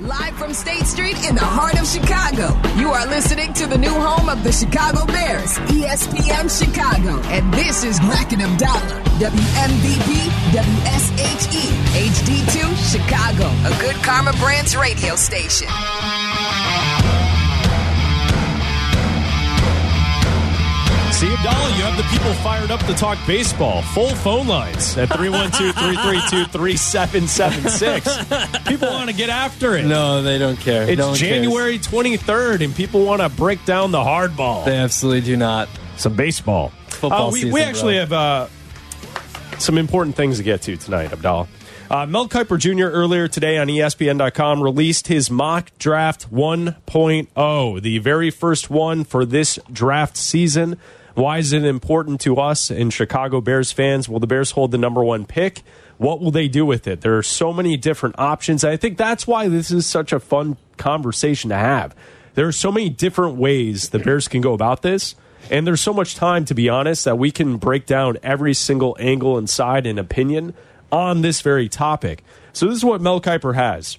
Live from State Street in the heart of Chicago, you are listening to the new home of the Chicago Bears, ESPN Chicago. And this is Bleck and Abdalla, WMVP, WSHE, HD2, Chicago, a good Karma Brands radio station. See, Abdalla, you have the people fired up to talk baseball. Full phone lines at 312 332 3776. People want to get after it. No, they don't care. It's no January 23rd, and people want to break down the hardball. They absolutely do not. Some baseball. Football uh, we, season, we actually bro. have uh, some important things to get to tonight, Abdalla. Uh, Mel Kiper Jr. earlier today on ESPN.com released his mock draft 1.0, the very first one for this draft season. Why is it important to us and Chicago Bears fans? Will the Bears hold the number one pick? What will they do with it? There are so many different options. I think that's why this is such a fun conversation to have. There are so many different ways the Bears can go about this. And there's so much time, to be honest, that we can break down every single angle and side and opinion on this very topic. So, this is what Mel Kiper has.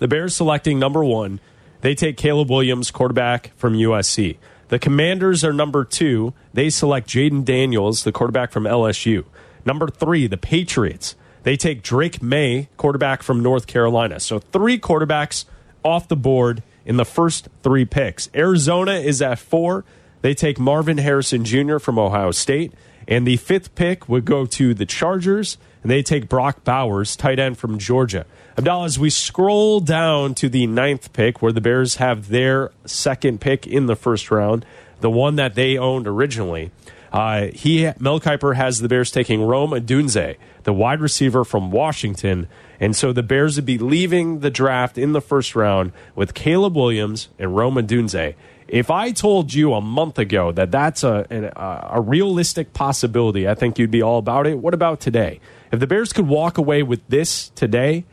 The Bears selecting number one. They take Caleb Williams, quarterback from USC. The Commanders are number two. They select Jayden Daniels, the quarterback from LSU. Number three, the Patriots. They take Drake Maye, quarterback from North Carolina. So three quarterbacks off the board in the first three picks. Arizona is at four. They take Marvin Harrison Jr. from Ohio State. And the fifth pick would go to the Chargers, and they take Brock Bowers, tight end from Georgia. Abdalla, as we scroll down to the ninth pick, where the Bears have their second pick in the first round, the one that they owned originally, uh, he Mel Kiper has the Bears taking Rome Odunze, the wide receiver from Washington, and so the Bears would be leaving the draft in the first round with Caleb Williams and Rome Odunze. If I told you a month ago that that's a, a a realistic possibility, I think you'd be all about it. What about today? If the Bears could walk away with this today,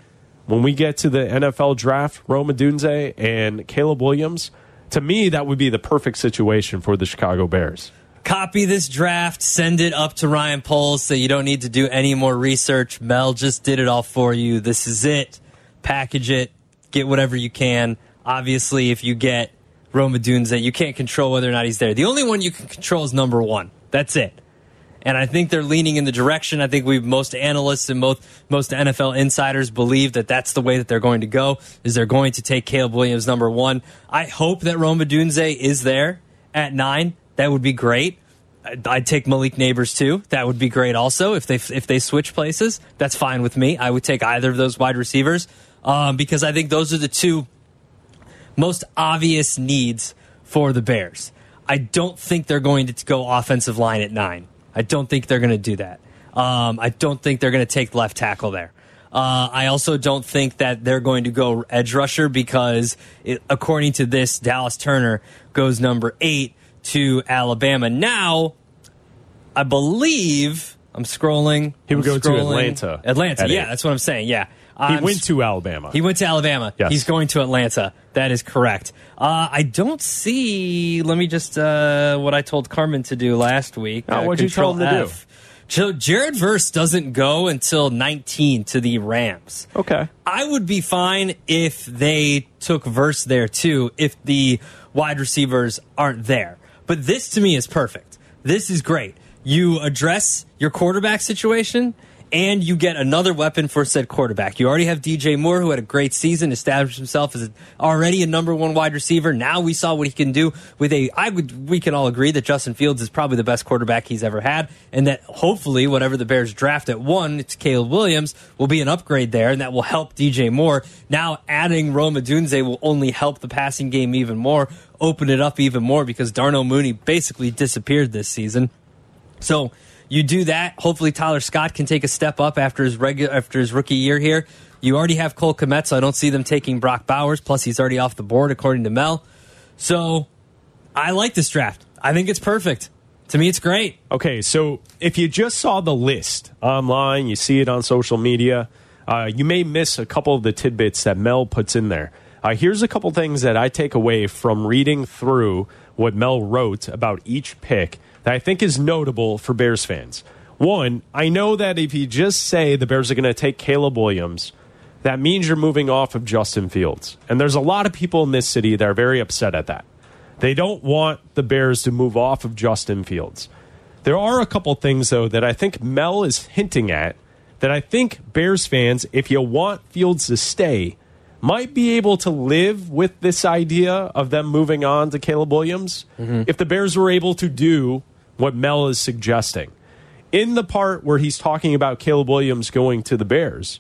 when we get to the NFL draft, Rome Odunze and Caleb Williams, to me, that would be the perfect situation for the Chicago Bears. Copy this draft, send it up to Ryan Poles so you don't need to do any more research. Mel just did it all for you. This is it. Package it, get whatever you can. Obviously, if you get Rome Odunze, you can't control whether or not he's there. The only one you can control is number one. That's it. And I think they're leaning in the direction. I think we most analysts and most most NFL insiders believe that that's the way that they're going to go. Is they're going to take Caleb Williams number one. I hope that Rome Odunze is there at nine. That would be great. I'd I'd take Malik Nabers too. That would be great. Also, if they if they switch places, that's fine with me. I would take either of those wide receivers um, because I think those are the two most obvious needs for the Bears. I don't think they're going to go offensive line at nine. I don't think they're going to do that. Um, I don't think they're going to take left tackle there. Uh, I also don't think that they're going to go edge rusher because, it, according to this, Dallas Turner goes number eight to Alabama. Now, I believe I'm scrolling. He would I'm go to. Atlanta Atlanta, at yeah, eight. that's what I'm saying. Yeah, He went to Alabama. he went to Alabama. Yes. He's going to Atlanta. That is correct. Uh, I don't see. Let me just uh, what I told Carmen to do last week. Oh, Uh, what'd you tell Control him to do? So Jared Verse doesn't go until 19 to the Rams. okay. I would be fine if they took Verse there too, if the wide receivers aren't there. But this to me is perfect. This is great. You address your quarterback situation and you get another weapon for said quarterback. You already have DJ Moore, who had a great season, established himself as already a number one wide receiver. Now we saw what he can do with a. I would. We can all agree that Justin Fields is probably the best quarterback he's ever had, and that hopefully whatever the Bears draft at one, it's Caleb Williams, will be an upgrade there, and that will help DJ Moore. Now adding Rome Odunze will only help the passing game even more, open it up even more because Darnell Mooney basically disappeared this season. So you do that. Hopefully, Tyler Scott can take a step up after his regular after his rookie year here. You already have Cole Kmet, so I don't see them taking Brock Bowers. Plus, he's already off the board according to Mel. So I like this draft. I think it's perfect. To me, it's great. Okay, so if you just saw the list online, you see it on social media, uh, you may miss a couple of the tidbits that Mel puts in there. Uh, here's a couple things that I take away from reading through what Mel wrote about each pick that I think is notable for Bears fans. One, I know that if you just say the Bears are going to take Caleb Williams, that means you're moving off of Justin Fields. And there's a lot of people in this city that are very upset at that. They don't want the Bears to move off of Justin Fields. There are a couple things, though, that I think Mel is hinting at that I think Bears fans, if you want Fields to stay, might be able to live with this idea of them moving on to Caleb Williams mm-hmm. if the Bears were able to do what Mel is suggesting. In the part where he's talking about Caleb Williams going to the Bears,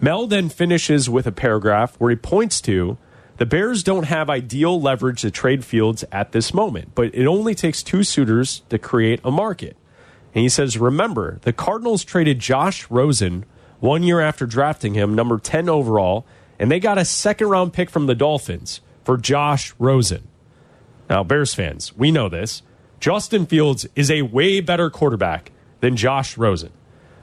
Mel then finishes with a paragraph where he points to the Bears don't have ideal leverage to trade Fields at this moment, but it only takes two suitors to create a market. And he says, remember, the Cardinals traded Josh Rosen one year after drafting him, number 10 overall, and they got a second round pick from the Dolphins for Josh Rosen. Now, Bears fans, we know this. Justin Fields is a way better quarterback than Josh Rosen.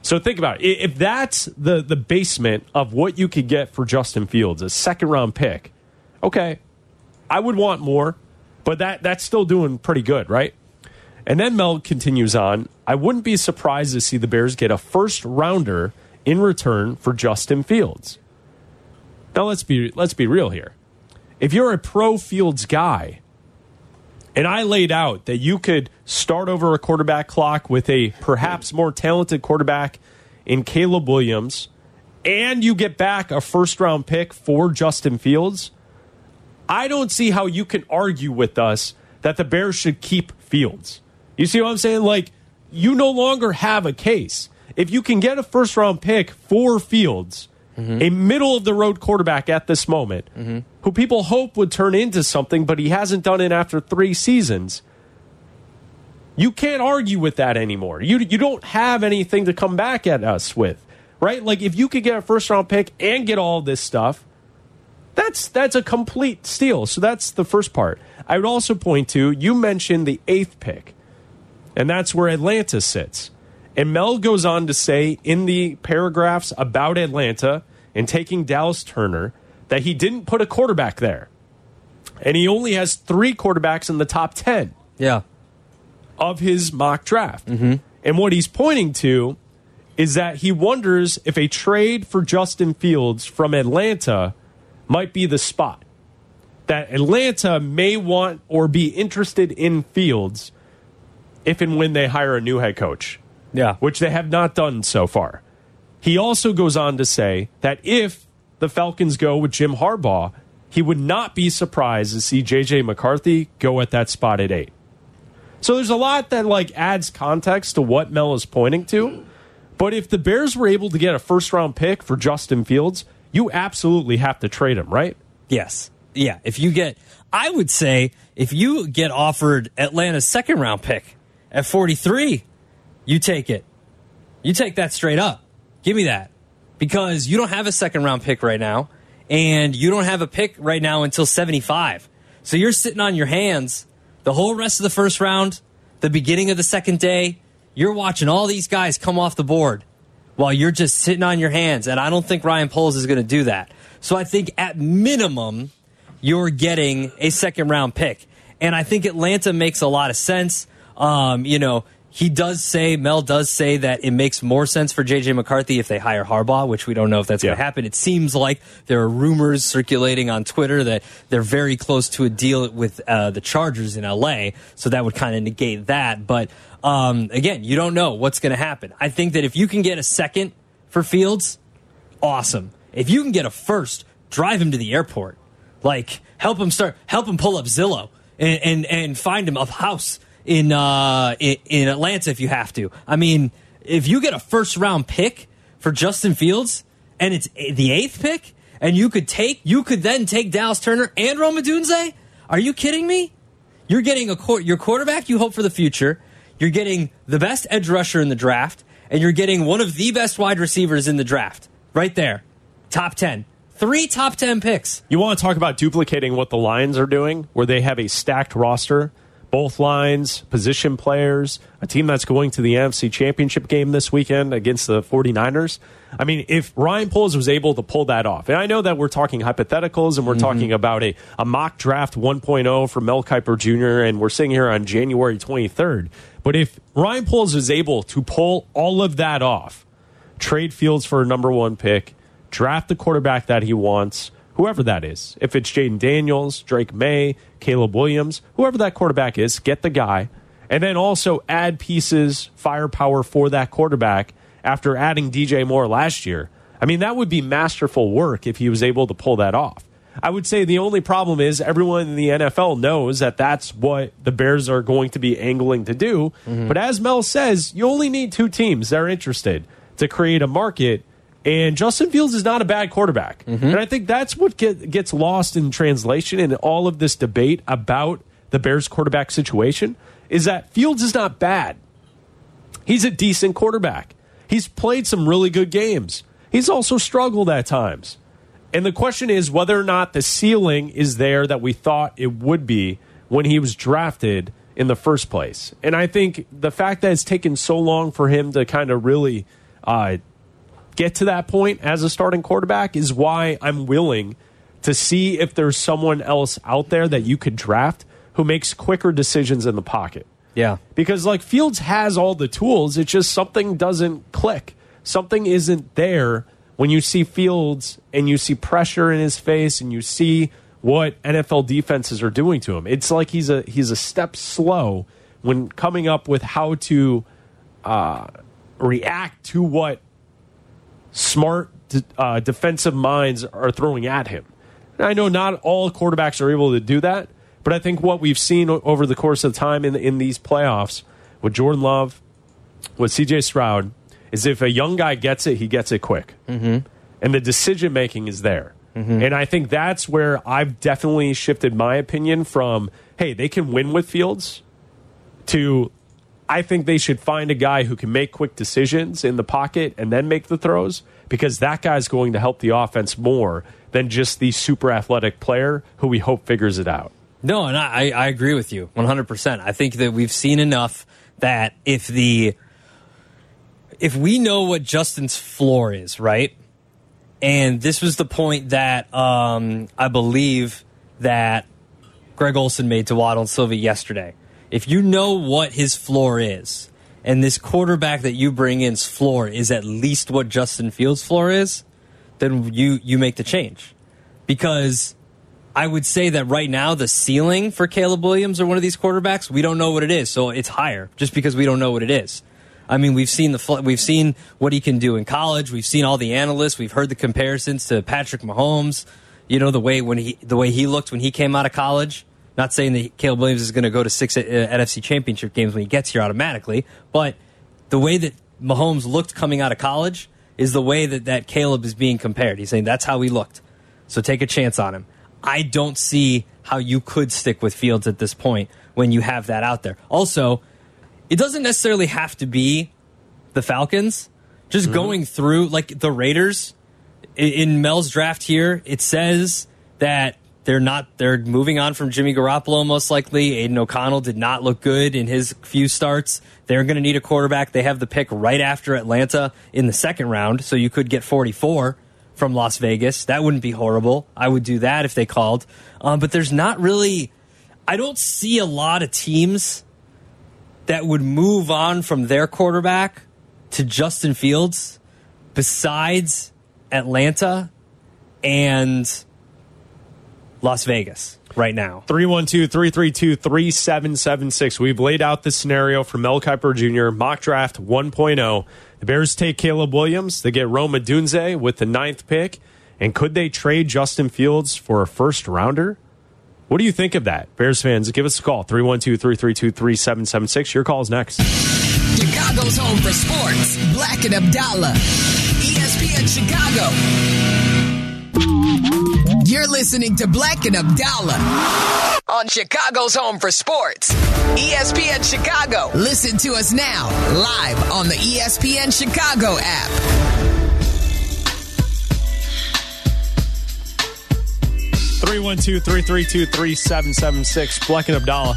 So think about it. If that's the, the basement of what you could get for Justin Fields, a second round pick, okay, I would want more, but that, that's still doing pretty good, right? And then Mel continues on I wouldn't be surprised to see the Bears get a first rounder in return for Justin Fields. Now let's be let's be real here. If you're a pro Fields guy, and I laid out that you could start over a quarterback clock with a perhaps more talented quarterback in Caleb Williams, and you get back a first round pick for Justin Fields, I don't see how you can argue with us that the Bears should keep Fields. You see what I'm saying? Like, you no longer have a case. If you can get a first round pick for Fields, mm-hmm. a middle of the road quarterback at this moment, mm-hmm. who people hope would turn into something, but he hasn't done it after three seasons. You can't argue with that anymore. You you don't have anything to come back at us with, right? Like if you could get a first round pick and get all this stuff, that's that's a complete steal. So that's the first part. I would also point to you mentioned the eighth pick, and that's where Atlanta sits. And Mel goes on to say in the paragraphs about Atlanta and taking Dallas Turner that he didn't put a quarterback there. And he only has three quarterbacks in the top 10. Yeah. Of his mock draft. Mm-hmm. And what he's pointing to is that he wonders if a trade for Justin Fields from Atlanta might be the spot. That Atlanta may want or be interested in Fields if and when they hire a new head coach. Yeah. Which they have not done so far. He also goes on to say that if the Falcons go with Jim Harbaugh, he would not be surprised to see JJ McCarthy go at that spot at eight. So there's a lot that like adds context to what Mel is pointing to. But if the Bears were able to get a first round pick for Justin Fields, you absolutely have to trade him, right? Yes. Yeah. If you get, I would say, if you get offered Atlanta's second round pick at 43, you take it. You take that straight up. Give me that. Because you don't have a second round pick right now, and you don't have a pick right now until 75. So you're sitting on your hands the whole rest of the first round, the beginning of the second day. You're watching all these guys come off the board while you're just sitting on your hands. And I don't think Ryan Poles is going to do that. So I think at minimum, you're getting a second round pick. And I think Atlanta makes a lot of sense. Um, you know, he does say Mel does say that it makes more sense for JJ McCarthy if they hire Harbaugh, which we don't know if that's yeah. going to happen. It seems like there are rumors circulating on Twitter that they're very close to a deal with uh, the Chargers in LA, so that would kind of negate that. But um, again, you don't know what's going to happen. I think that if you can get a second for Fields, awesome. If you can get a first, drive him to the airport. Like help him start, help him pull up Zillow and and, and find him a house in uh, in Atlanta if you have to. I mean, if you get a first round pick for Justin Fields and it's the eighth pick, and you could take you could then take Dallas Turner and Rome Odunze. Are you kidding me? You're getting a your quarterback you hope for the future. You're getting the best edge rusher in the draft, and you're getting one of the best wide receivers in the draft. Right there, top ten. Three top 10 picks. You want to talk about duplicating what the Lions are doing, where they have a stacked roster both lines, position players, a team that's going to the NFC Championship game this weekend against the 49ers. I mean, if Ryan Poles was able to pull that off, and I know that we're talking hypotheticals and we're mm-hmm. talking about a, a mock draft 1.0 for Mel Kiper Jr., and we're sitting here on January 23rd. But if Ryan Poles is able to pull all of that off, trade Fields for a number one pick, draft the quarterback that he wants, whoever that is. If it's Jayden Daniels, Drake Maye, Caleb Williams, whoever that quarterback is, get the guy. And then also add pieces, firepower for that quarterback after adding DJ Moore last year. I mean, that would be masterful work if he was able to pull that off. I would say the only problem is everyone in the NFL knows that that's what the Bears are going to be angling to do. Mm-hmm. But as Mel says, you only need two teams that are interested to create a market. And Justin Fields is not a bad quarterback. Mm-hmm. And I think that's what get, gets lost in translation in all of this debate about the Bears quarterback situation is that Fields is not bad. He's a decent quarterback. He's played some really good games. He's also struggled at times. And the question is whether or not the ceiling is there that we thought it would be when he was drafted in the first place. And I think the fact that it's taken so long for him to kind of really uh, get to that point as a starting quarterback is why I'm willing to see if there's someone else out there that you could draft who makes quicker decisions in the pocket. Yeah. Because like Fields has all the tools, it's just something doesn't click. Something isn't there when you see Fields and you see pressure in his face and you see what NFL defenses are doing to him, it's like he's a he's a step slow when coming up with how to uh, react to what smart uh, defensive minds are throwing at him. And I know not all quarterbacks are able to do that, but I think what we've seen over the course of time in in these playoffs with Jordan Love, with C.J. Stroud, is if a young guy gets it, he gets it quick. Mm-hmm. And the decision making is there. Mm-hmm. And I think that's where I've definitely shifted my opinion from, hey, they can win with Fields to I think they should find a guy who can make quick decisions in the pocket and then make the throws because that guy's going to help the offense more than just the super athletic player who we hope figures it out. No, and I, I agree with you 100%. I think that we've seen enough that if the if we know what Justin's floor is, right? And this was the point that um, I believe that Greg Olsen made to Waddle and Silvy yesterday. If you know what his floor is, and this quarterback that you bring in's floor is at least what Justin Fields' floor is, then you you make the change. Because I would say that right now the ceiling for Caleb Williams or one of these quarterbacks, we don't know what it is, so it's higher just because we don't know what it is. I mean, we've seen the we've seen what he can do in college. We've seen all the analysts. We've heard the comparisons to Patrick Mahomes. You know the way when he the way he looked when he came out of college. Not saying that Caleb Williams is going to go to six uh, NFC Championship games when he gets here automatically, but the way that Mahomes looked coming out of college is the way that that Caleb is being compared. He's saying that's how he looked. So take a chance on him. I don't see how you could stick with Fields at this point when you have that out there. Also, it doesn't necessarily have to be the Falcons. Just mm-hmm. going through like the Raiders in Mel's draft here, it says that they're not they're moving on from Jimmy Garoppolo most likely. Aidan O'Connell did not look good in his few starts. They're going to need a quarterback. They have the pick right after Atlanta in the second round, so you could get 44 from Las Vegas. That wouldn't be horrible. I would do that if they called. Um, but there's not really I don't see a lot of teams that would move on from their quarterback to Justin Fields besides Atlanta and Las Vegas right now. 312 332 3776. We've laid out the scenario for Mel Kiper Jr., mock draft 1.0. The Bears take Caleb Williams. They get Rome Odunze with the ninth pick. And could they trade Justin Fields for a first rounder? What do you think of that? Bears fans, give us a call 312 332 3776. Your call is next. Chicago's home for sports. Bleck and Abdalla. ESPN Chicago. You're listening to Bleck and Abdalla on Chicago's home for sports. ESPN Chicago. Listen to us now, live on the ESPN Chicago app. 312 332 3776. Bleck and Abdalla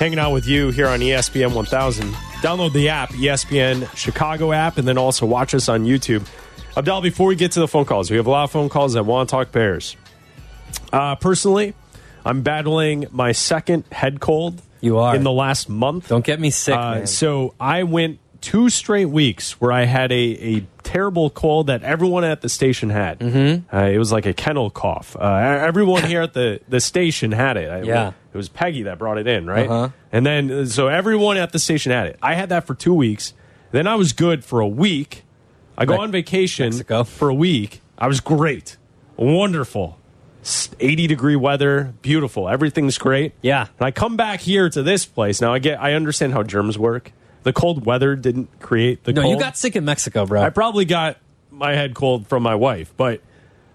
hanging out with you here on ESPN 1000. Download the app, ESPN Chicago app, and then also watch us on YouTube. Abdalla, before we get to the phone calls, we have a lot of phone calls that want to talk Bears. Uh, personally, I'm battling my second head cold. You are in the last month. Don't get me sick. Uh, so I went two straight weeks where I had a, a terrible cold that everyone at the station had. Mm-hmm. Uh, it was like a kennel cough. Uh, everyone here at the, the station had it. I- Yeah. It was Peggy that brought it in, right? Uh-huh. And then, uh, so everyone at the station had it. I had that for two weeks. Then I was good for a week. I go Me- on vacation Mexico. for a week. I was great. Wonderful. S- 80 degree weather, beautiful. Everything's great. Yeah. And I come back here to this place. Now I get I understand how germs work. The cold weather didn't create the No, cold. you got sick in Mexico, bro. I probably got my head cold from my wife, but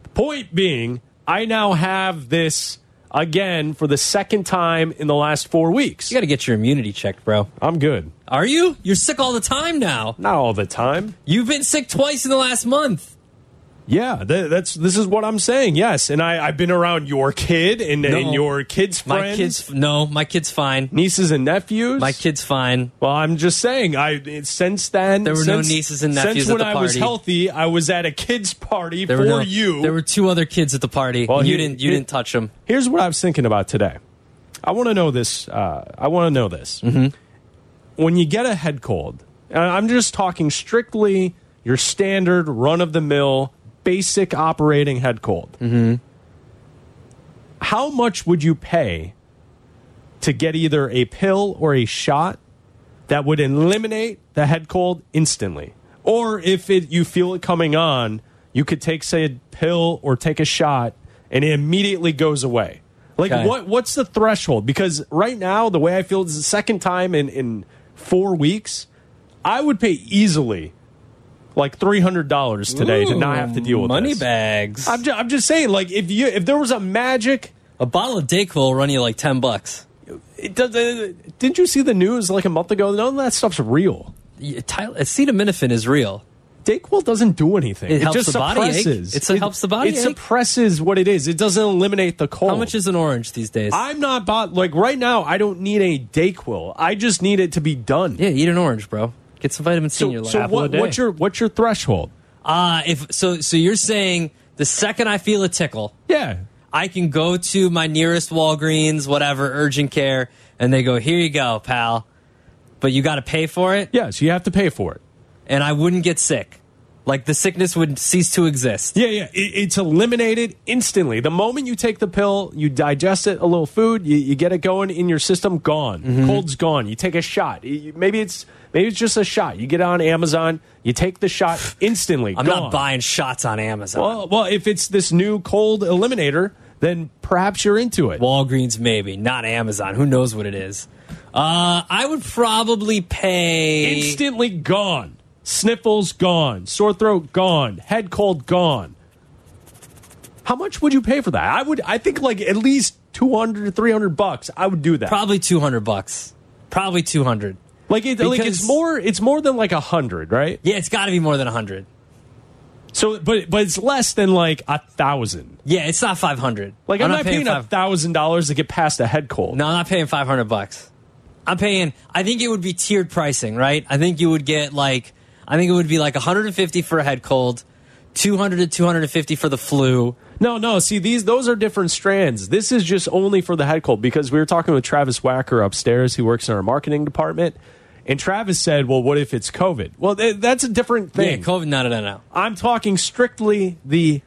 the point being, I now have this again for the second time in the last 4 weeks. you got to get your immunity checked, bro. I'm good. Are you? You're sick all the time now. Not all the time. You've been sick twice in the last month. Yeah, th- that's this is what I'm saying. Yes, and I, I've been around your kid and, and your kids' friends, My kid's no, my kid's fine. nieces and nephews. My kid's fine. Well, I'm just saying. I it- since then There were no since- nieces and nephews Since at when the I was party. healthy, I was at a kids' party There for were no, you. There were two other kids at the party. Well, you he- didn't. You he- didn't touch them. Here's what I was thinking about today. I want to know this. Uh, I want to know this. Mm-hmm. When you get a head cold, and I'm just talking strictly your standard run of the mill, basic operating head cold. Mm-hmm. How much would you pay to get either a pill or a shot that would eliminate the head cold instantly? Or if it, you feel it coming on, you could take, say, a pill or take a shot and it immediately goes away. Like, Okay. what what's the threshold? Because right now, the way I feel is the second time in, in four weeks, I would pay easily like $300 today to not have to deal with money this. bags. I'm just, I'm just saying, like, if you if there was a magic a bottle of Dayquil will run you like ten bucks. It does, uh, didn't you see the news like a month ago? None of that stuff's real. Yeah, Tyler, acetaminophen is real. Dayquil doesn't do anything. It helps just the body suppresses. It's- it helps the body It ache. suppresses what it is. It doesn't eliminate the cold. How much is an orange these days? I'm not bought like right now. I don't need a Dayquil. I just need it to be done. yeah, eat an orange, bro. Get some vitamin C in your So, life. so what, what's your what's your threshold? Uh, if so, so you're saying the second I feel a tickle, Yeah, I can go to my nearest Walgreens, whatever, urgent care, and they go, "Here you go, pal," but you got to pay for it, yes, you have to pay for it. and I wouldn't get sick. Like the sickness would cease to exist. Yeah, yeah. It, it's eliminated instantly. The moment you take the pill, you digest it, a little food, you, you get it going in your system, gone. Mm-hmm. Cold's gone. You take a shot. Maybe it's maybe it's just a shot. You get on Amazon, you take the shot instantly. I'm gone. not buying shots on Amazon. Well, well, if it's this new cold eliminator, then perhaps you're into it. Walgreens, maybe not Amazon. Who knows what it is? Uh, I would probably pay. instantly gone. Sniffles gone. Sore throat gone. Head cold gone. How much would you pay for that? I would. I think like at least 200 to 300 bucks. I would do that. Probably two hundred bucks. Probably two hundred. Like it, like it's more it's more than like a hundred, right? Yeah, it's got to be more than a hundred. So, but but it's less than like a thousand. Yeah, it's not five hundred. Like I'm, not paying a thousand dollars to get past a head cold. No, I'm not paying five hundred bucks. I'm paying. I think it would be tiered pricing, right? I think you would get like. I think it would be like 150 for a head cold, 200 to 250 for the flu. No, no. See, these those are different strands. This is just only for the head cold because we were talking with Travis Wacker upstairs. who works in our marketing department, and Travis said, "Well, what if it's COVID?" Well, th- that's a different Yeah, thing. COVID. No, no, no, no. I'm talking strictly the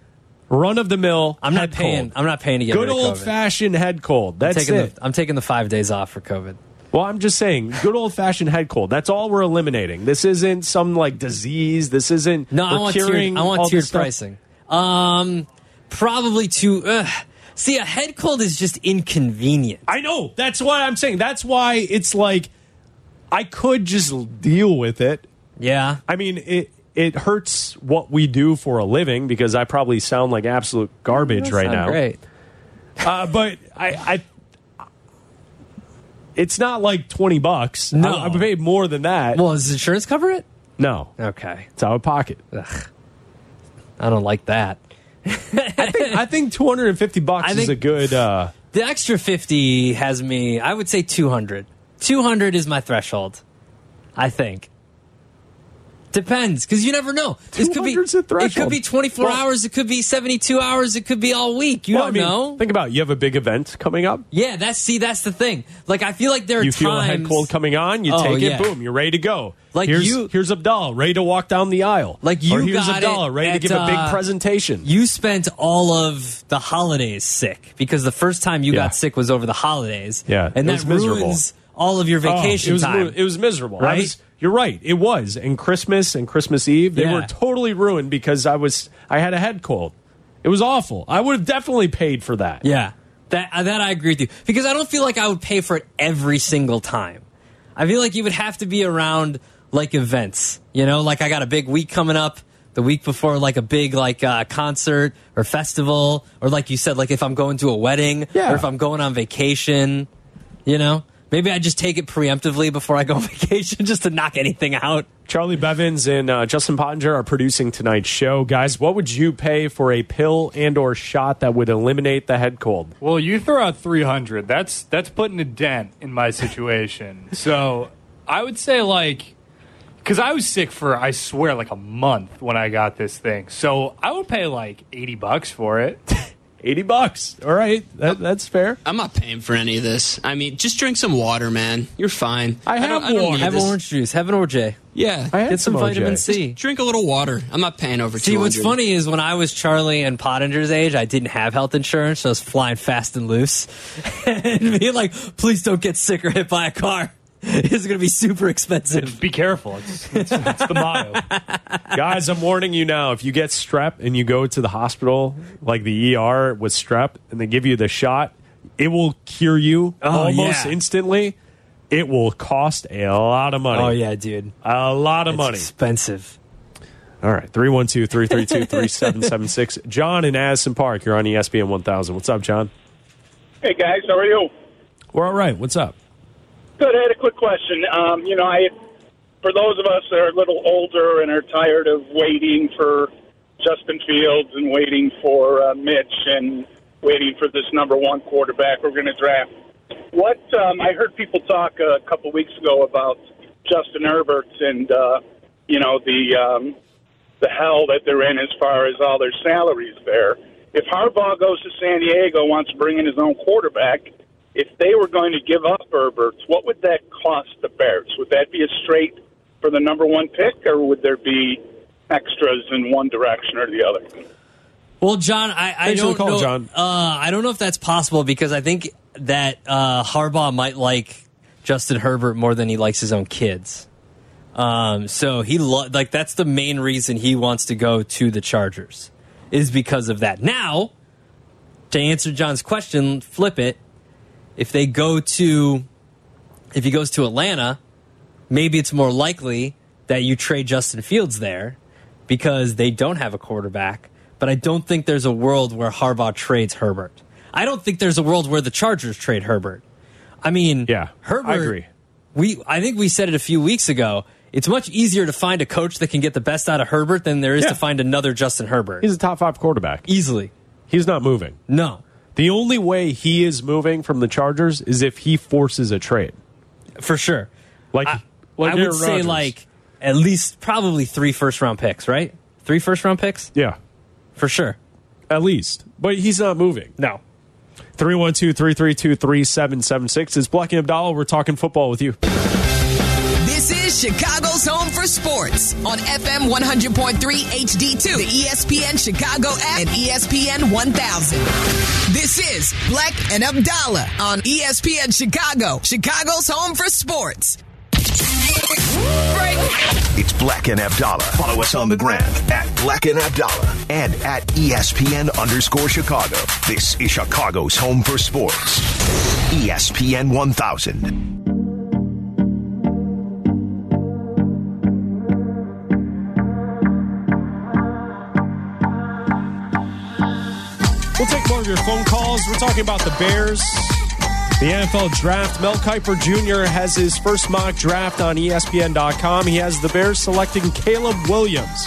run of the mill. I'm not paying. Cold. I'm not paying to get Good old COVID. fashioned head cold. That's taking it. the, I'm taking the five days off for COVID. Well, I'm just saying, good old fashioned head cold. That's all we're eliminating. This isn't some like disease. This isn't. No, I want curing tiered. I want tiered pricing. Um, probably. Uh, see, a head cold is just inconvenient. I know. That's why I'm saying. That's why it's like I could just deal with it. Yeah. I mean, it it hurts what we do for a living because I probably sound like absolute garbage right now. Great. Uh, but I, I, it's not like twenty bucks. No. I, I paid more than that. Well, does insurance cover it? no, Okay. it's out of pocket. Ugh. I don't like that. I think two hundred and fifty bucks I is think- a good. Uh, The extra 50 has me, I would say 200. 200 is my threshold. I think. Depends, because you never know. This could be 200's the it could be 24 Well- hours, it could be 72 hours, it could be all week. You Well, don't I mean, know. Think about it. you have a big event coming up. yeah, that's see, that's the thing. Like I feel like there are You times feel a head cold coming on, you Oh, take yeah. it, boom, you're ready to go. Like here's, you- here's ready to walk down the aisle. Like you or here's got Abdalla, it ready to give a big uh, presentation. You spent all of the holidays sick because the first time you Yeah. got sick was over the holidays. Yeah, and that was miserable. ruins all of your Oh, vacation it was, time. It was miserable. Right? was- you're right. It was. And Christmas and Christmas Eve, they Yeah. were totally ruined because I was I had a head cold. It was awful. I would have definitely paid for that. Yeah, that uh, that I agree with you because I don't feel like I would pay for it every single time. I feel like you would have to be around like events, you know, like I got a big week coming up. The week before, like a big like uh, concert or festival, or like you said, like if I'm going to a wedding, Yeah. or if I'm going on vacation, you know, maybe I just take it preemptively before I go on vacation, just to knock anything out. Charlie Bevins and uh, Justin Pottinger are producing tonight's show. Guys, what would you pay for a pill and or shot that would eliminate the head cold? Well, you throw out 300. That's that's putting a dent in my situation. so I would say like, because I was sick for I swear like a month when I got this thing. So I would pay like 80 bucks for it. 80 bucks. All right. That, that's fair. I'm not paying for any of this. I mean, just drink some water, man. You're fine. I have don't, I don't water. Have this. orange juice, have an OJ, Yeah. I get some, OJ. vitamin C. Drink a little water. I'm not paying over See, 200. what's funny is when I was Charlie and Pottinger's age, I didn't have health insurance, so I was flying fast and loose. and being like, please don't get sick or hit by a car. It's going to be super expensive. Be careful. It's, it's, it's the motto. Guys, I'm warning you now. If you get strep and you go to the hospital, like the ER with strep, and they give you the shot, it will cure you Oh, almost yeah. instantly. It will cost a lot of money. Oh, yeah, dude. A lot of It's money. expensive. All right. 312 332 3776. John in Edison Park. You're on ESPN 1000. What's up, John? Hey guys, how are you? We're all right. What's up? Good. I had a quick question. Um, you know, I for those of us that are a little older and are tired of waiting for Justin Fields and waiting for uh, Mitch and waiting for this number one quarterback we're going to draft. What um, I heard people talk a couple weeks ago about Justin Herbert and uh, you know the um, the hell that they're in as far as all their salaries there. If Harbaugh goes to San Diego, wants to bring in his own quarterback, if they were going to give up Herberts, what would that cost the Bears? Would that be a straight for the number one pick, or would there be extras in one direction or the other? Well, John, I, I Thanks for don't the call, know. John. Uh, I don't know if that's possible because I think that uh, Harbaugh might like Justin Herbert more than he likes his own kids. Um, so he lo- like that's the main reason he wants to go to the Chargers is because of that. Now, to answer John's question, flip it. If they go to, if he goes to Atlanta, maybe it's more likely that you trade Justin Fields there because they don't have a quarterback. But I don't think there's a world where Harbaugh trades Herbert. I don't think there's a world where the Chargers trade Herbert. I mean, Yeah, Herbert. I agree. We, I think we said it a few weeks ago. It's much easier to find a coach that can get the best out of Herbert than there is Yeah. to find another Justin Herbert. He's a top five quarterback. Easily. He's not moving. No, The only way he is moving from the Chargers is if he forces a trade. for sure. Like, I, like I would Aaron say Rodgers. like at least probably three first round picks, right? Three first round picks yeah, for sure. at least. But he's not moving. No. 312 332 3776. It's Bleck and Abdalla. We're talking football with you. Is Chicago's home for sports on FM 100.3 HD2, the ESPN Chicago app, and ESPN 1000. This is Bleck and Abdalla on ESPN Chicago, Chicago's home for sports. Break. It's Bleck and Abdalla. Follow us on the gram at Bleck and Abdalla and at ESPN underscore Chicago. This is Chicago's home for sports. ESPN 1000. We'll take more of your phone calls. We're talking about the Bears, the NFL draft. Mel Kiper Jr. has his first mock draft on ESPN.com. He has the Bears selecting Caleb Williams.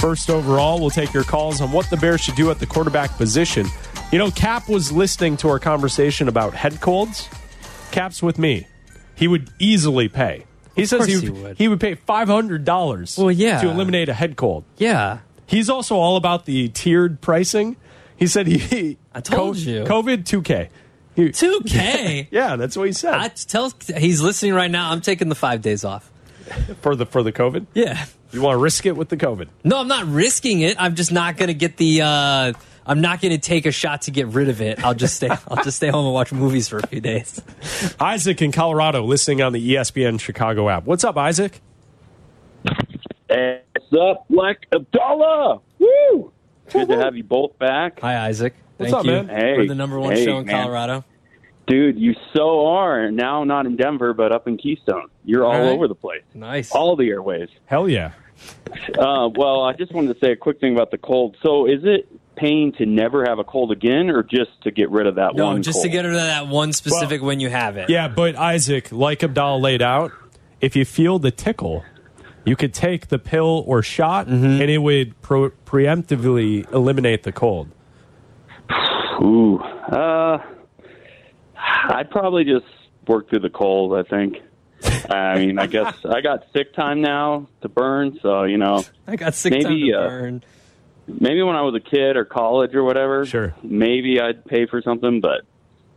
First overall, we'll take your calls on what the Bears should do at the quarterback position. You know, Cap was listening to our conversation about head colds. Cap's with me. He would easily pay He says he, he would, would. he would pay five hundred dollars. Well, yeah. to eliminate a head cold. Yeah. He's also all about the tiered pricing. He said he. I told you. COVID two K. He- 2K. Yeah, that's what he said I tell he's listening right now. I'm taking the five days off. for the for the COVID. Yeah. You want to risk it with the COVID? No, I'm not risking it. I'm just not going to get the. Uh, I'm not going to take a shot to get rid of it. I'll just stay. I'll just stay home and watch movies for a few days. Isaac in Colorado, listening on the ESPN Chicago app. What's up, Isaac? Hey, what's up, Bleck Abdalla? Woo! Good to have you both back. Hi, Isaac. What's Thank up, you man? Hey, for the number one hey, show in man. Colorado. Dude, you so are. Now not in Denver, but up in Keystone. You're all All right. over the place. Nice. All the airways. Hell yeah. Uh, well, I just wanted to say a quick thing about the cold. So is it pain to never have a cold again or just to get rid of that no, one No, just cold? to get rid of that one specific when you have it. Yeah, but Isaac, like Abdalla laid out, if you feel the tickle, you could take the pill or shot, Mm-hmm. and it would pro- preemptively eliminate the cold. Ooh. Uh, I'd probably just work through the cold, I think. I mean, I guess I got sick time now to burn, so, you know. I got sick Maybe, time to uh, burn. maybe when I was a kid or college or whatever. Sure. Maybe I'd pay for something, but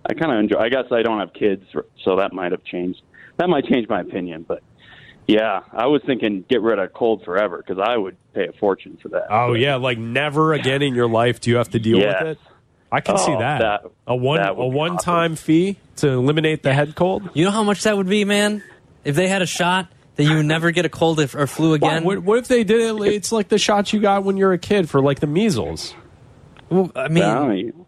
I kind of enjoy. I guess I don't have kids, so that might have changed. That might change my opinion, but yeah, I was thinking get rid of cold forever because I would pay a fortune for that. Oh yeah, like never again in your life do you have to deal Yes. with it. I can see Oh, that. that- a one that a one time fee to eliminate the head cold. You know how much that would be, man? If they had a shot that you would never get a cold if, or flu again. What, what if they did it? It's like the shots you got when you're a kid for like the measles. Well, I mean,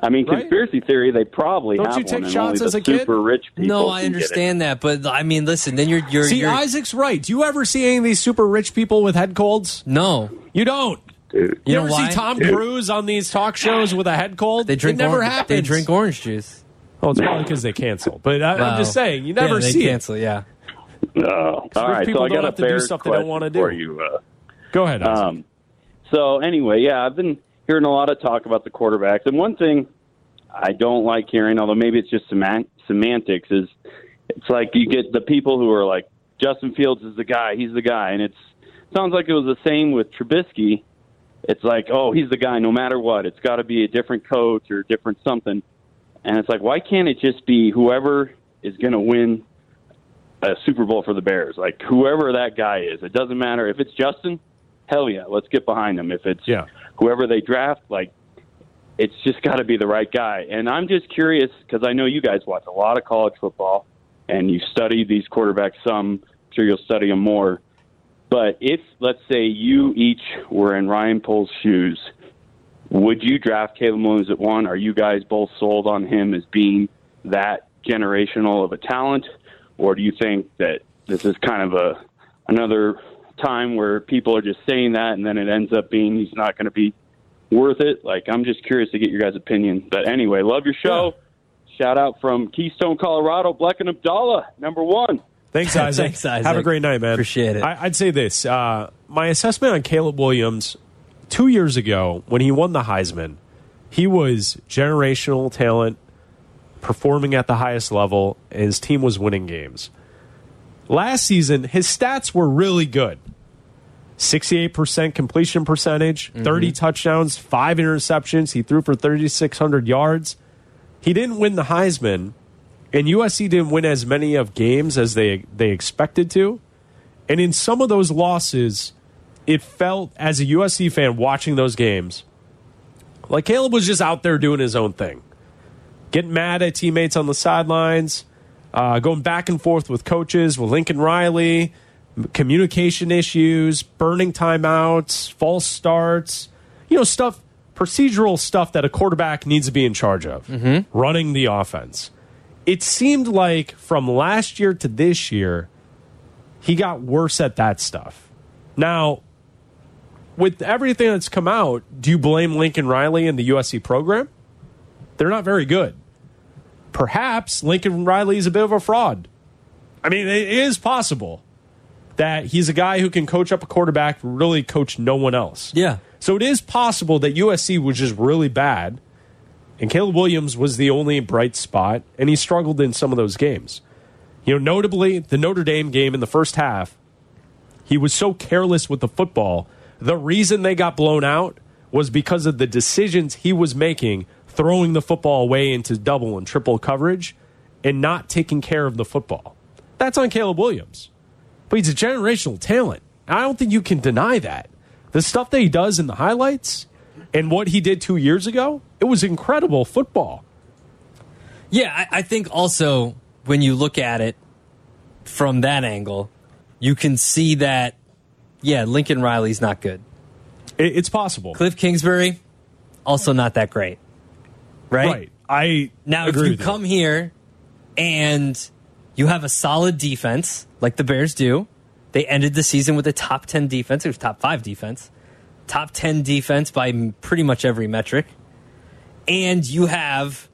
I mean, I Right? conspiracy theory. They probably Don't have you take one, shots as the a kid? Super rich people. no, I can get it. understand that, but I mean, listen. Then you're you're, See, you're Isaac's right. Do you ever see any of these super rich people with head colds? no. You don't. Dude. You, You, know ever why? see Tom Cruise on these talk shows with a head cold? They drink. It never or- happens. They drink orange juice. Well, it's probably because they cancel. But I, Wow. I'm just saying, you never yeah, they see cancel. Yeah. Oh, all right. people So I don't got have a it. to do stuff they don't wanna for do. you. Uh. Go ahead. Isaac. Um, so anyway, yeah, I've been hearing a lot of talk about the quarterbacks, and one thing I don't like hearing, although maybe it's just semant- semantics, is it's like you get the people who are like Justin Fields is the guy, he's the guy, and it's sounds like it was the same with Trubisky. It's like, oh, he's the guy no matter what. It's got to be a different coach or different something, and it's like, why can't it just be whoever is going to win a Super Bowl for the Bears? Like whoever that guy is, it doesn't matter if it's Justin hell yeah, let's get behind him. If it's Yeah. Whoever they draft, like it's just got to be the right guy. And I'm just curious because I know you guys watch a lot of college football and you study these quarterbacks some. I'm sure you'll study them more. But if let's say you each were in Ryan Poles' shoes, would you draft Caleb Williams at one? Are you guys both sold on him as being that generational of a talent, or do you think that this is kind of a another time where people are just saying that and then it ends up being he's not going to be worth it? Like, I'm just curious to get your guys' opinion. But anyway, love your show. Shout out from Keystone, Colorado, Bleck and Abdalla, number one. Thanks, Isaac. Thanks, Isaac. Have a great night, man. Appreciate it. I, I'd say this: uh, my assessment on Caleb Williams two years ago when he won the Heisman, he was generational talent, performing at the highest level, and his team was winning games. Last season, his stats were really good. 68% completion percentage, mm-hmm. 30 touchdowns, 5 interceptions. He threw for 3600 yards. He didn't win the Heisman, and USC didn't win as many of games as they they expected to. And in some of those losses, it felt as a USC fan watching those games like Caleb was just out there doing his own thing, getting mad at teammates on the sidelines, uh, going back and forth with coaches, with Lincoln Riley, communication issues, burning timeouts, false starts, you know, stuff, procedural stuff that a quarterback needs to be in charge of, running the offense. It seemed like from last year to this year, he got worse at that stuff. Now, with everything that's come out, do you blame Lincoln Riley and the USC program? They're not very good. Perhaps Lincoln Riley is a bit of a fraud. I mean, it is possible that he's a guy who can coach up a quarterback, really coach no one else. Yeah. So it is possible that USC was just really bad, and Caleb Williams was the only bright spot, and he struggled in some of those games. You know, notably, the Notre Dame game in the first half, he was so careless with the football. The reason they got blown out was because of the decisions he was making, throwing the football away into double and triple coverage and not taking care of the football. That's on Caleb Williams. But he's a generational talent. I don't think you can deny that. The stuff that he does in the highlights and what he did two years ago, it was incredible football. Yeah, I, I think also when you look at it from that angle, you can see that, yeah, Lincoln Riley's not good. It, it's possible. Cliff Kingsbury, also not that great. Right? Right. I Now, if you come here and you have a solid defense, like the Bears do, they ended the season with a top 10 defense. It was top five defense, top 10 defense by pretty much every metric. And you have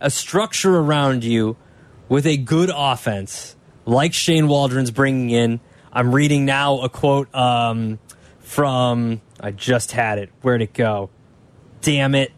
a structure around you with a good offense, like Shane Waldron's bringing in. I'm reading now a quote um, from, I just had it. Where'd it go? Damn it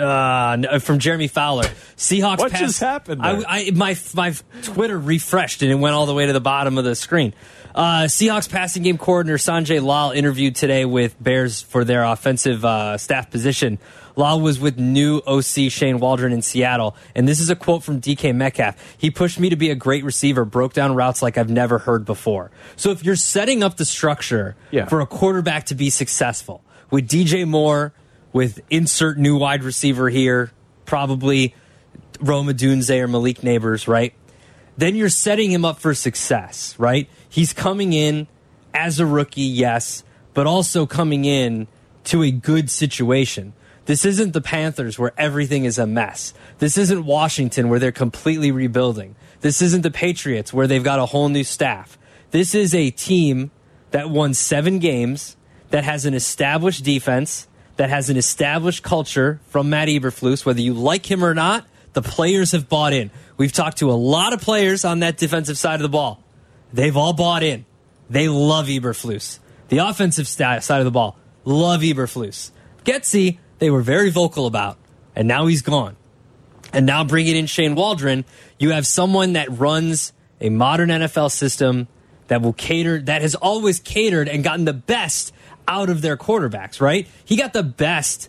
uh, no, from Jeremy Fowler. Seahawks. What pass- just happened I. I, my my Twitter refreshed and it went all the way to the bottom of the screen. Uh, Seahawks passing game coordinator Sanjay Lal interviewed today with Bears for their offensive uh, staff position. Lal was with new OC Shane Waldron in Seattle, and this is a quote from DK Metcalf. He pushed me to be a great receiver, broke down routes like I've never heard before. So if you're setting up the structure Yeah. for a quarterback to be successful with DJ Moore, with insert new wide receiver here, probably Rome Odunze or Malik Nabers, right? Then you're setting him up for success, right? He's coming in as a rookie, yes, but also coming in to a good situation. This isn't the Panthers where everything is a mess. This isn't Washington where they're completely rebuilding. This isn't the Patriots where they've got a whole new staff. This is a team that won seven games, that has an established defense, that has an established culture from Matt Eberflus. Whether you like him or not, the players have bought in. We've talked to a lot of players on that defensive side of the ball. They've all bought in. They love Eberflus. The offensive side of the ball love Eberflus. Getsy, they were very vocal about, and now he's gone. And now bringing in Shane Waldron, you have someone that runs a modern NFL system that will cater, that has always catered and gotten the best out of their quarterbacks, right? He got the best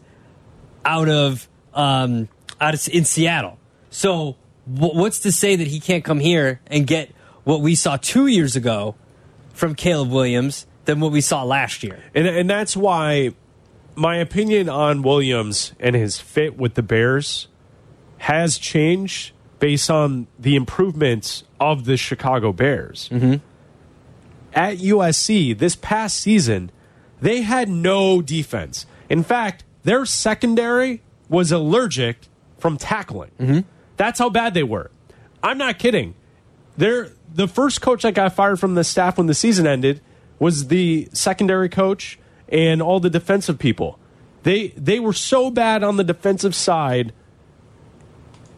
out of, um, out of, in Seattle. So wh- what's to say that he can't come here and get what we saw two years ago from Caleb Williams than what we saw last year? And, and that's why my opinion on Williams and his fit with the Bears has changed based on the improvements of the Chicago Bears. At USC this past season, they had no defense. In fact, their secondary was allergic from tackling. Mm-hmm. That's how bad they were. I'm not kidding. They're, the first coach that got fired from the staff when the season ended was the secondary coach and all the defensive people. They they were so bad on the defensive side.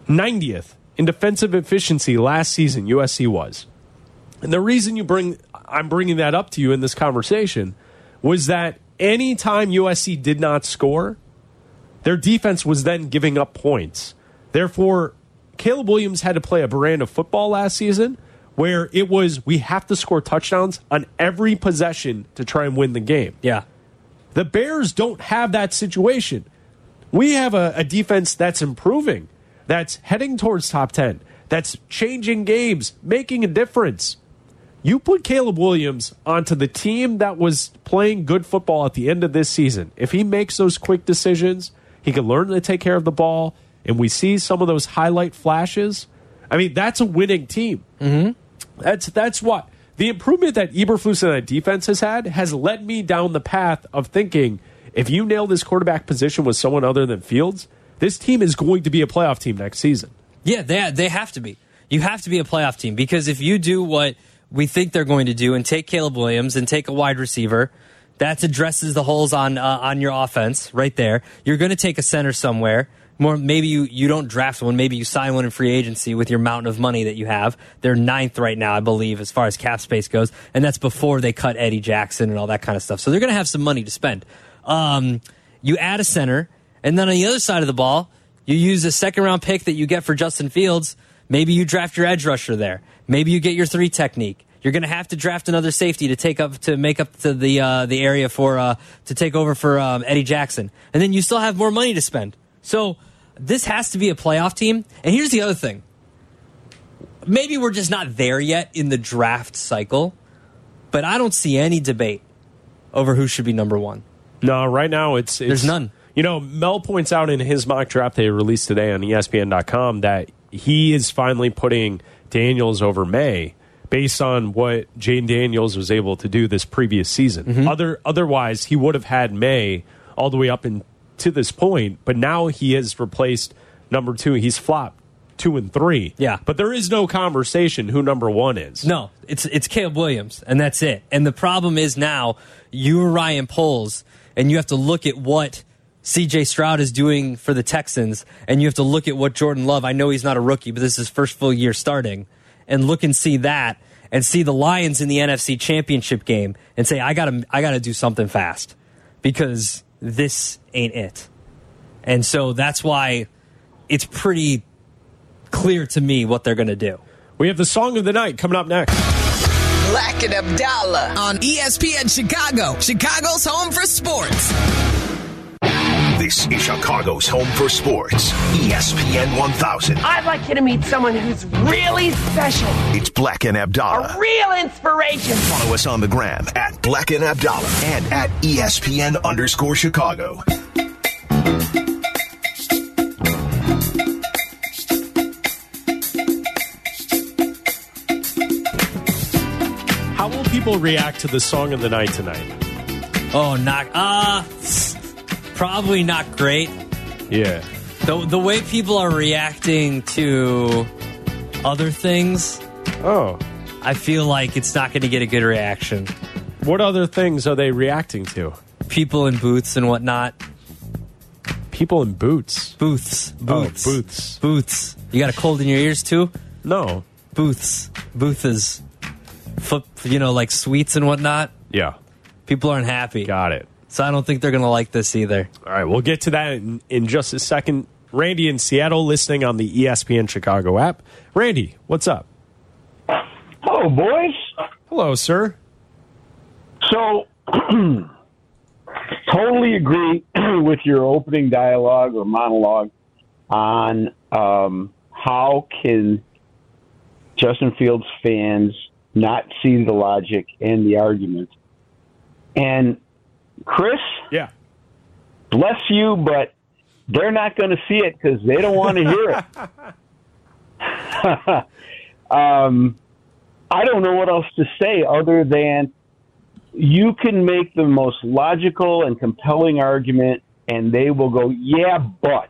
90th in defensive efficiency last season USC was. And the reason you bring I'm bringing that up to you in this conversation was that anytime USC did not score, their defense was then giving up points. Therefore, Caleb Williams had to play a brand of football last season where it was we have to score touchdowns on every possession to try and win the game. Yeah. The Bears don't have that situation. We have a, a defense that's improving, that's heading towards top 10, that's changing games, making a difference. You put Caleb Williams onto the team that was playing good football at the end of this season. If he makes those quick decisions, he can learn to take care of the ball, and we see some of those highlight flashes. I mean, that's a winning team. Mm-hmm. That's that's what the improvement that Eberflus and that defense has had has led me down the path of thinking if you nail this quarterback position with someone other than Fields, this team is going to be a playoff team next season. Yeah, they they have to be. You have to be a playoff team because if you do what we think they're going to do and take Caleb Williams and take a wide receiver, that addresses the holes on uh, on your offense right there. You're going to take a center somewhere. More maybe you you don't draft one, maybe you sign one in free agency with your mountain of money that you have. They're ninth right now, I believe, as far as cap space goes, and that's before they cut Eddie Jackson and all that kind of stuff. So they're going to have some money to spend. Um, you add a center, and then on the other side of the ball, you use a second round pick that you get for Justin Fields. Maybe you draft your edge rusher there. Maybe you get your three technique. You're going to have to draft another safety to take up to make up to the uh, the area for uh, to take over for um, Eddie Jackson, and then you still have more money to spend. So this has to be a playoff team. And here's the other thing: maybe we're just not there yet in the draft cycle, but I don't see any debate over who should be number one. No, right now it's, it's There's none. You know, Mel points out in his mock draft they released today on ESPN.com that he is finally putting Daniels over Maye based on what Jayden Daniels was able to do this previous season. Mm-hmm. Other otherwise he would have had Maye all the way up in, to this point, but now he has replaced number two. He's flopped two and three. Yeah. But there is no conversation who number one is. No, it's it's Caleb Williams, and that's it. And the problem is now you are Ryan Poles, and you have to look at what C.J. Stroud is doing for the Texans, and you have to look at what Jordan Love. I know he's not a rookie, but this is his first full year starting, and look and see that, and see the Lions in the NFC Championship game, and say I gotta I gotta do something fast because this ain't it. And so that's why it's pretty clear to me what they're going to do. We have the song of the night coming up next. Bleck and Abdalla on ESPN Chicago, Chicago's home for sports. This is Chicago's home for sports. ESPN 1000. I'd like you to meet someone who's really special, It's Bleck and Abdalla. a real inspiration. Follow us on the gram at Bleck and Abdalla and at ESPN underscore Chicago. How will people react to the song of the night tonight? Oh, not uh probably not great. Yeah. The the way people are reacting to other things, Oh. I feel like it's not going to get a good reaction. What other things are they reacting to? People in booths and whatnot. People in boots. Booths, oh, booths, Oh, booths. booths. You got a cold in your ears too? No. Booths, booths, flip. You know, like sweets and whatnot. Yeah. People aren't happy, Got it. So I don't think they're going to like this either. All right. We'll get to that in, in just a second. Randy in Seattle listening on the ESPN Chicago app. Randy, what's up? Hello, boys. Hello, sir. So, totally agree with your opening dialogue or monologue on um, how can Justin Fields fans not see the logic and the argument. And Chris, Yeah. bless you, but they're not going to see it because they don't want to hear it. um, I don't know what else to say other than you can make the most logical and compelling argument, and they will go, "Yeah, but."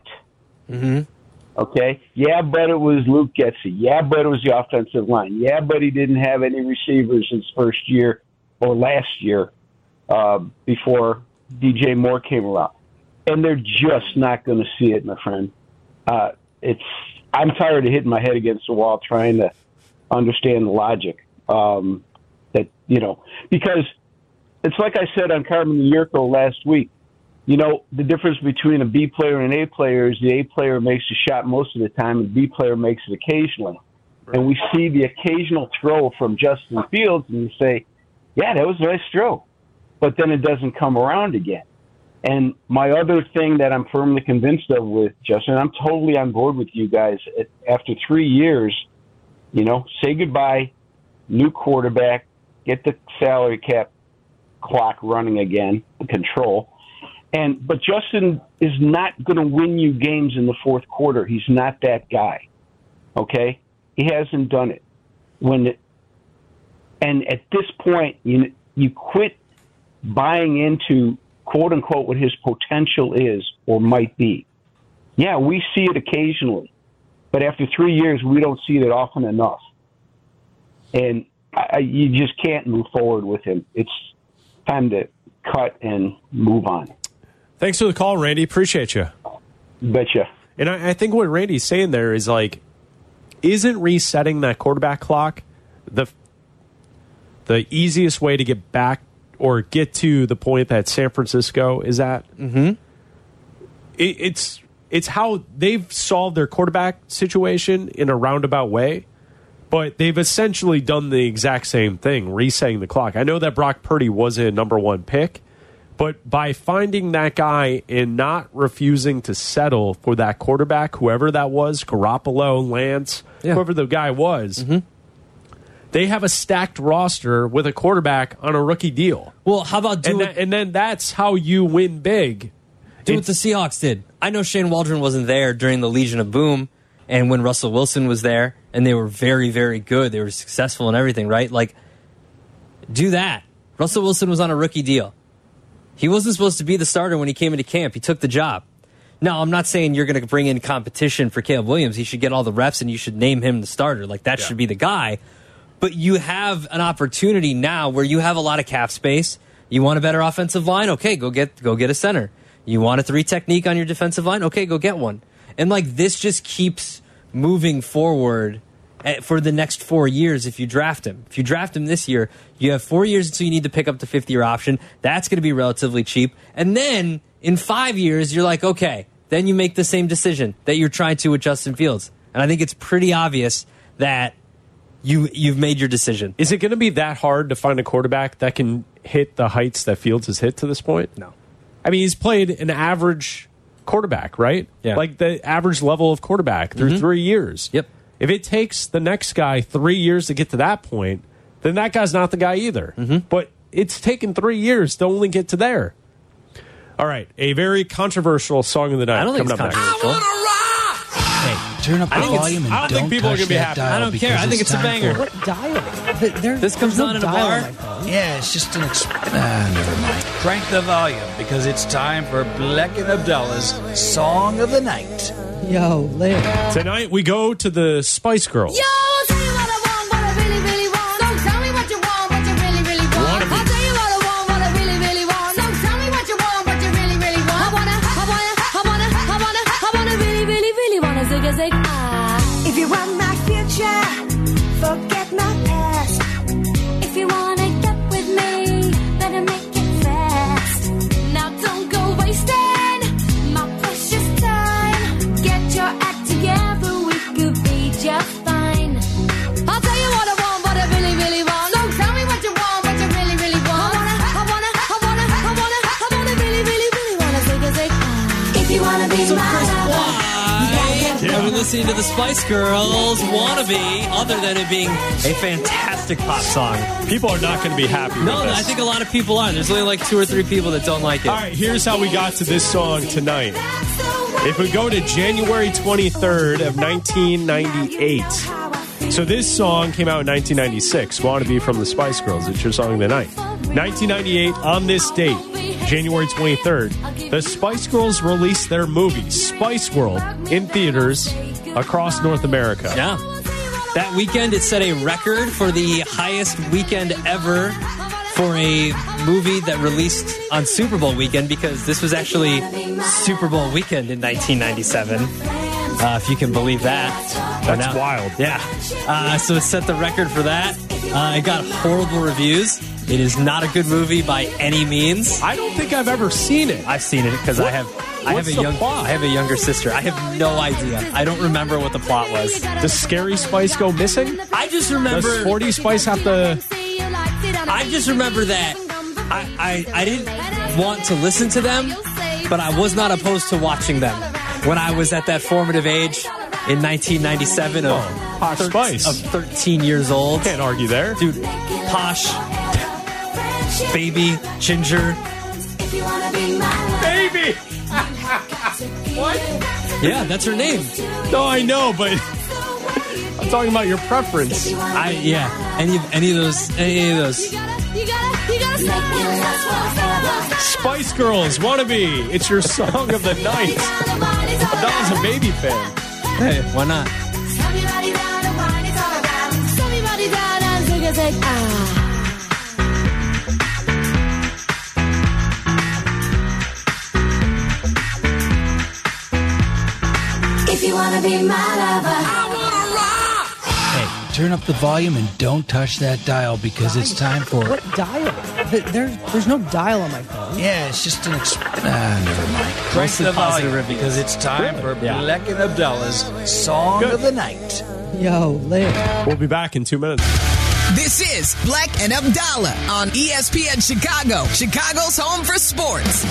Okay. Yeah, but it was Luke Getsy. Yeah, but it was the offensive line. Yeah, but he didn't have any receivers his first year or last year uh, before DJ Moore came around. And they're just not going to see it, my friend. Uh, it's I'm tired of hitting my head against the wall trying to understand the logic. Um, that you know, because it's like I said on Carmen Yurko last week. You know, the difference between a B player and an A player is the A player makes the shot most of the time, and the B player makes it occasionally. And we see the occasional throw from Justin Fields, and you say, "Yeah, that was a nice throw," but then it doesn't come around again. And my other thing that I'm firmly convinced of with Justin, I'm totally on board with you guys. After three years, you know, say goodbye, new quarterback, get the salary cap clock running again, control. And but Justin is not going to win you games in the fourth quarter. He's not that guy. Okay, he hasn't done it. When and at this point, you you quit buying into quote unquote what his potential is or might be. Yeah, we see it occasionally, but after three years, we don't see it often enough. And I, you just can't move forward with him. It's time to cut and move on. Thanks for the call, Randy. Appreciate you. Betcha. And I, I think what Randy's saying there is like, isn't resetting that quarterback clock the the easiest way to get back or get to the point that San Francisco is at? Mm-hmm. It, it's it's how they've solved their quarterback situation in a roundabout way, But they've essentially done the exact same thing, resetting the clock. I know that Brock Purdy was a number one pick, but by finding that guy and not refusing to settle for that quarterback, whoever that was, Garoppolo, Lance, whoever the guy was, they have a stacked roster with a quarterback on a rookie deal. Well, how about do and, it? that- and then that's how you win big. Do what the Seahawks did. I know Shane Waldron wasn't there during the Legion of Boom and when Russell Wilson was there, and they were very, very good. They were successful and everything, right? Like, do that. Russell Wilson was on a rookie deal. He wasn't supposed to be the starter when he came into camp. He took the job. Now, I'm not saying you're going to bring in competition for Caleb Williams. He should get all the reps and you should name him the starter. Like, that should be the guy. But you have an opportunity now where you have a lot of cap space. You want a better offensive line? Okay, go get go get a center. You want a three technique on your defensive line? Okay, go get one. And like this just keeps moving forward for the next four years if you draft him. If you draft him this year, you have four years until you need to pick up the fifth year option. That's going to be relatively cheap. And then in five years, you're like, okay, then you make the same decision that you're trying to with Justin Fields. And I think it's pretty obvious that you you've made your decision. Is it going to be that hard to find a quarterback that can hit the heights that Fields has hit to this point? No. I mean, he's played an average quarterback, right? Yeah. Like the average level of quarterback through Mhm. three years. Yep. If it takes the next guy three years to get to that point, then that guy's not the guy either. Mm-hmm. But it's taken three years to only get to there. All right, a very controversial song of the night. I don't think coming it's controversial. Hey, turn up the I think it's- volume and I don't think don't people are gonna be happy. dial I don't care. because I think it's a time banger. for- What dial? Th- There, This comes there's on no in a dial bar? on my phone. Yeah, it's just an. Exp- ah, never mind. Crank the volume because it's time for Bleck and Abdalla's Song of the Night. Yo, Larry. Tonight we go to the Spice Girls. Yo, you want my future, forget Spice Girls "Wannabe"? Other than it being a fantastic pop song, People are not going to be happy. no. I think a lot of people are. There's only like two or three people that don't like it. All right, here's how we got to this song tonight. If we go to January 23rd of 1998. So this song came out in 1996. Wannabe from the Spice Girls. It's your song of the night. 1998 on this date, January 23rd, the Spice Girls released their movie Spice World in theaters across North America. Yeah. That weekend, it set a record for the highest weekend ever for a movie that released on Super Bowl weekend because this was actually Super Bowl weekend in 1997. Uh, if you can believe that. That's wild. Yeah. Uh, so it set the record for that. Uh, it got horrible reviews. It is not a good movie by any means. I don't think I've ever seen it. I've seen it because I have I have what's a the young plot? I have a younger sister. I have no idea. I don't remember what the plot was. Does Scary Spice go missing? I just remember Does Sporty Spice have to. I just remember that I, I, I didn't want to listen to them, but I was not opposed to watching them when I was at that formative age in 1997 of, oh, Posh thir- Spice. of 13 years old. Can't argue there. Dude, Posh, Baby, Ginger. Baby! what? Yeah, that's her name. No, I know, but I'm talking about your preference. I yeah. Any of any of those any of those. You gotta, you gotta stay close. Spice Girls, Wannabe. It's your song of the night. Adele's a baby fan. Hey, why not? You wanna be my lover. Hey, turn up the volume and don't touch that dial because it's time for. What dial? Th- There's, there's no dial on my phone. Yeah, it's just an. Exp- ah, never mind. Crank Mostly the positive volume reviews. because it's time for Yeah. Bleck and Abdalla's Song Good. of the Night. Yo, later. We'll be back in two minutes. This is Bleck and Abdalla on ESPN Chicago, Chicago's home for sports.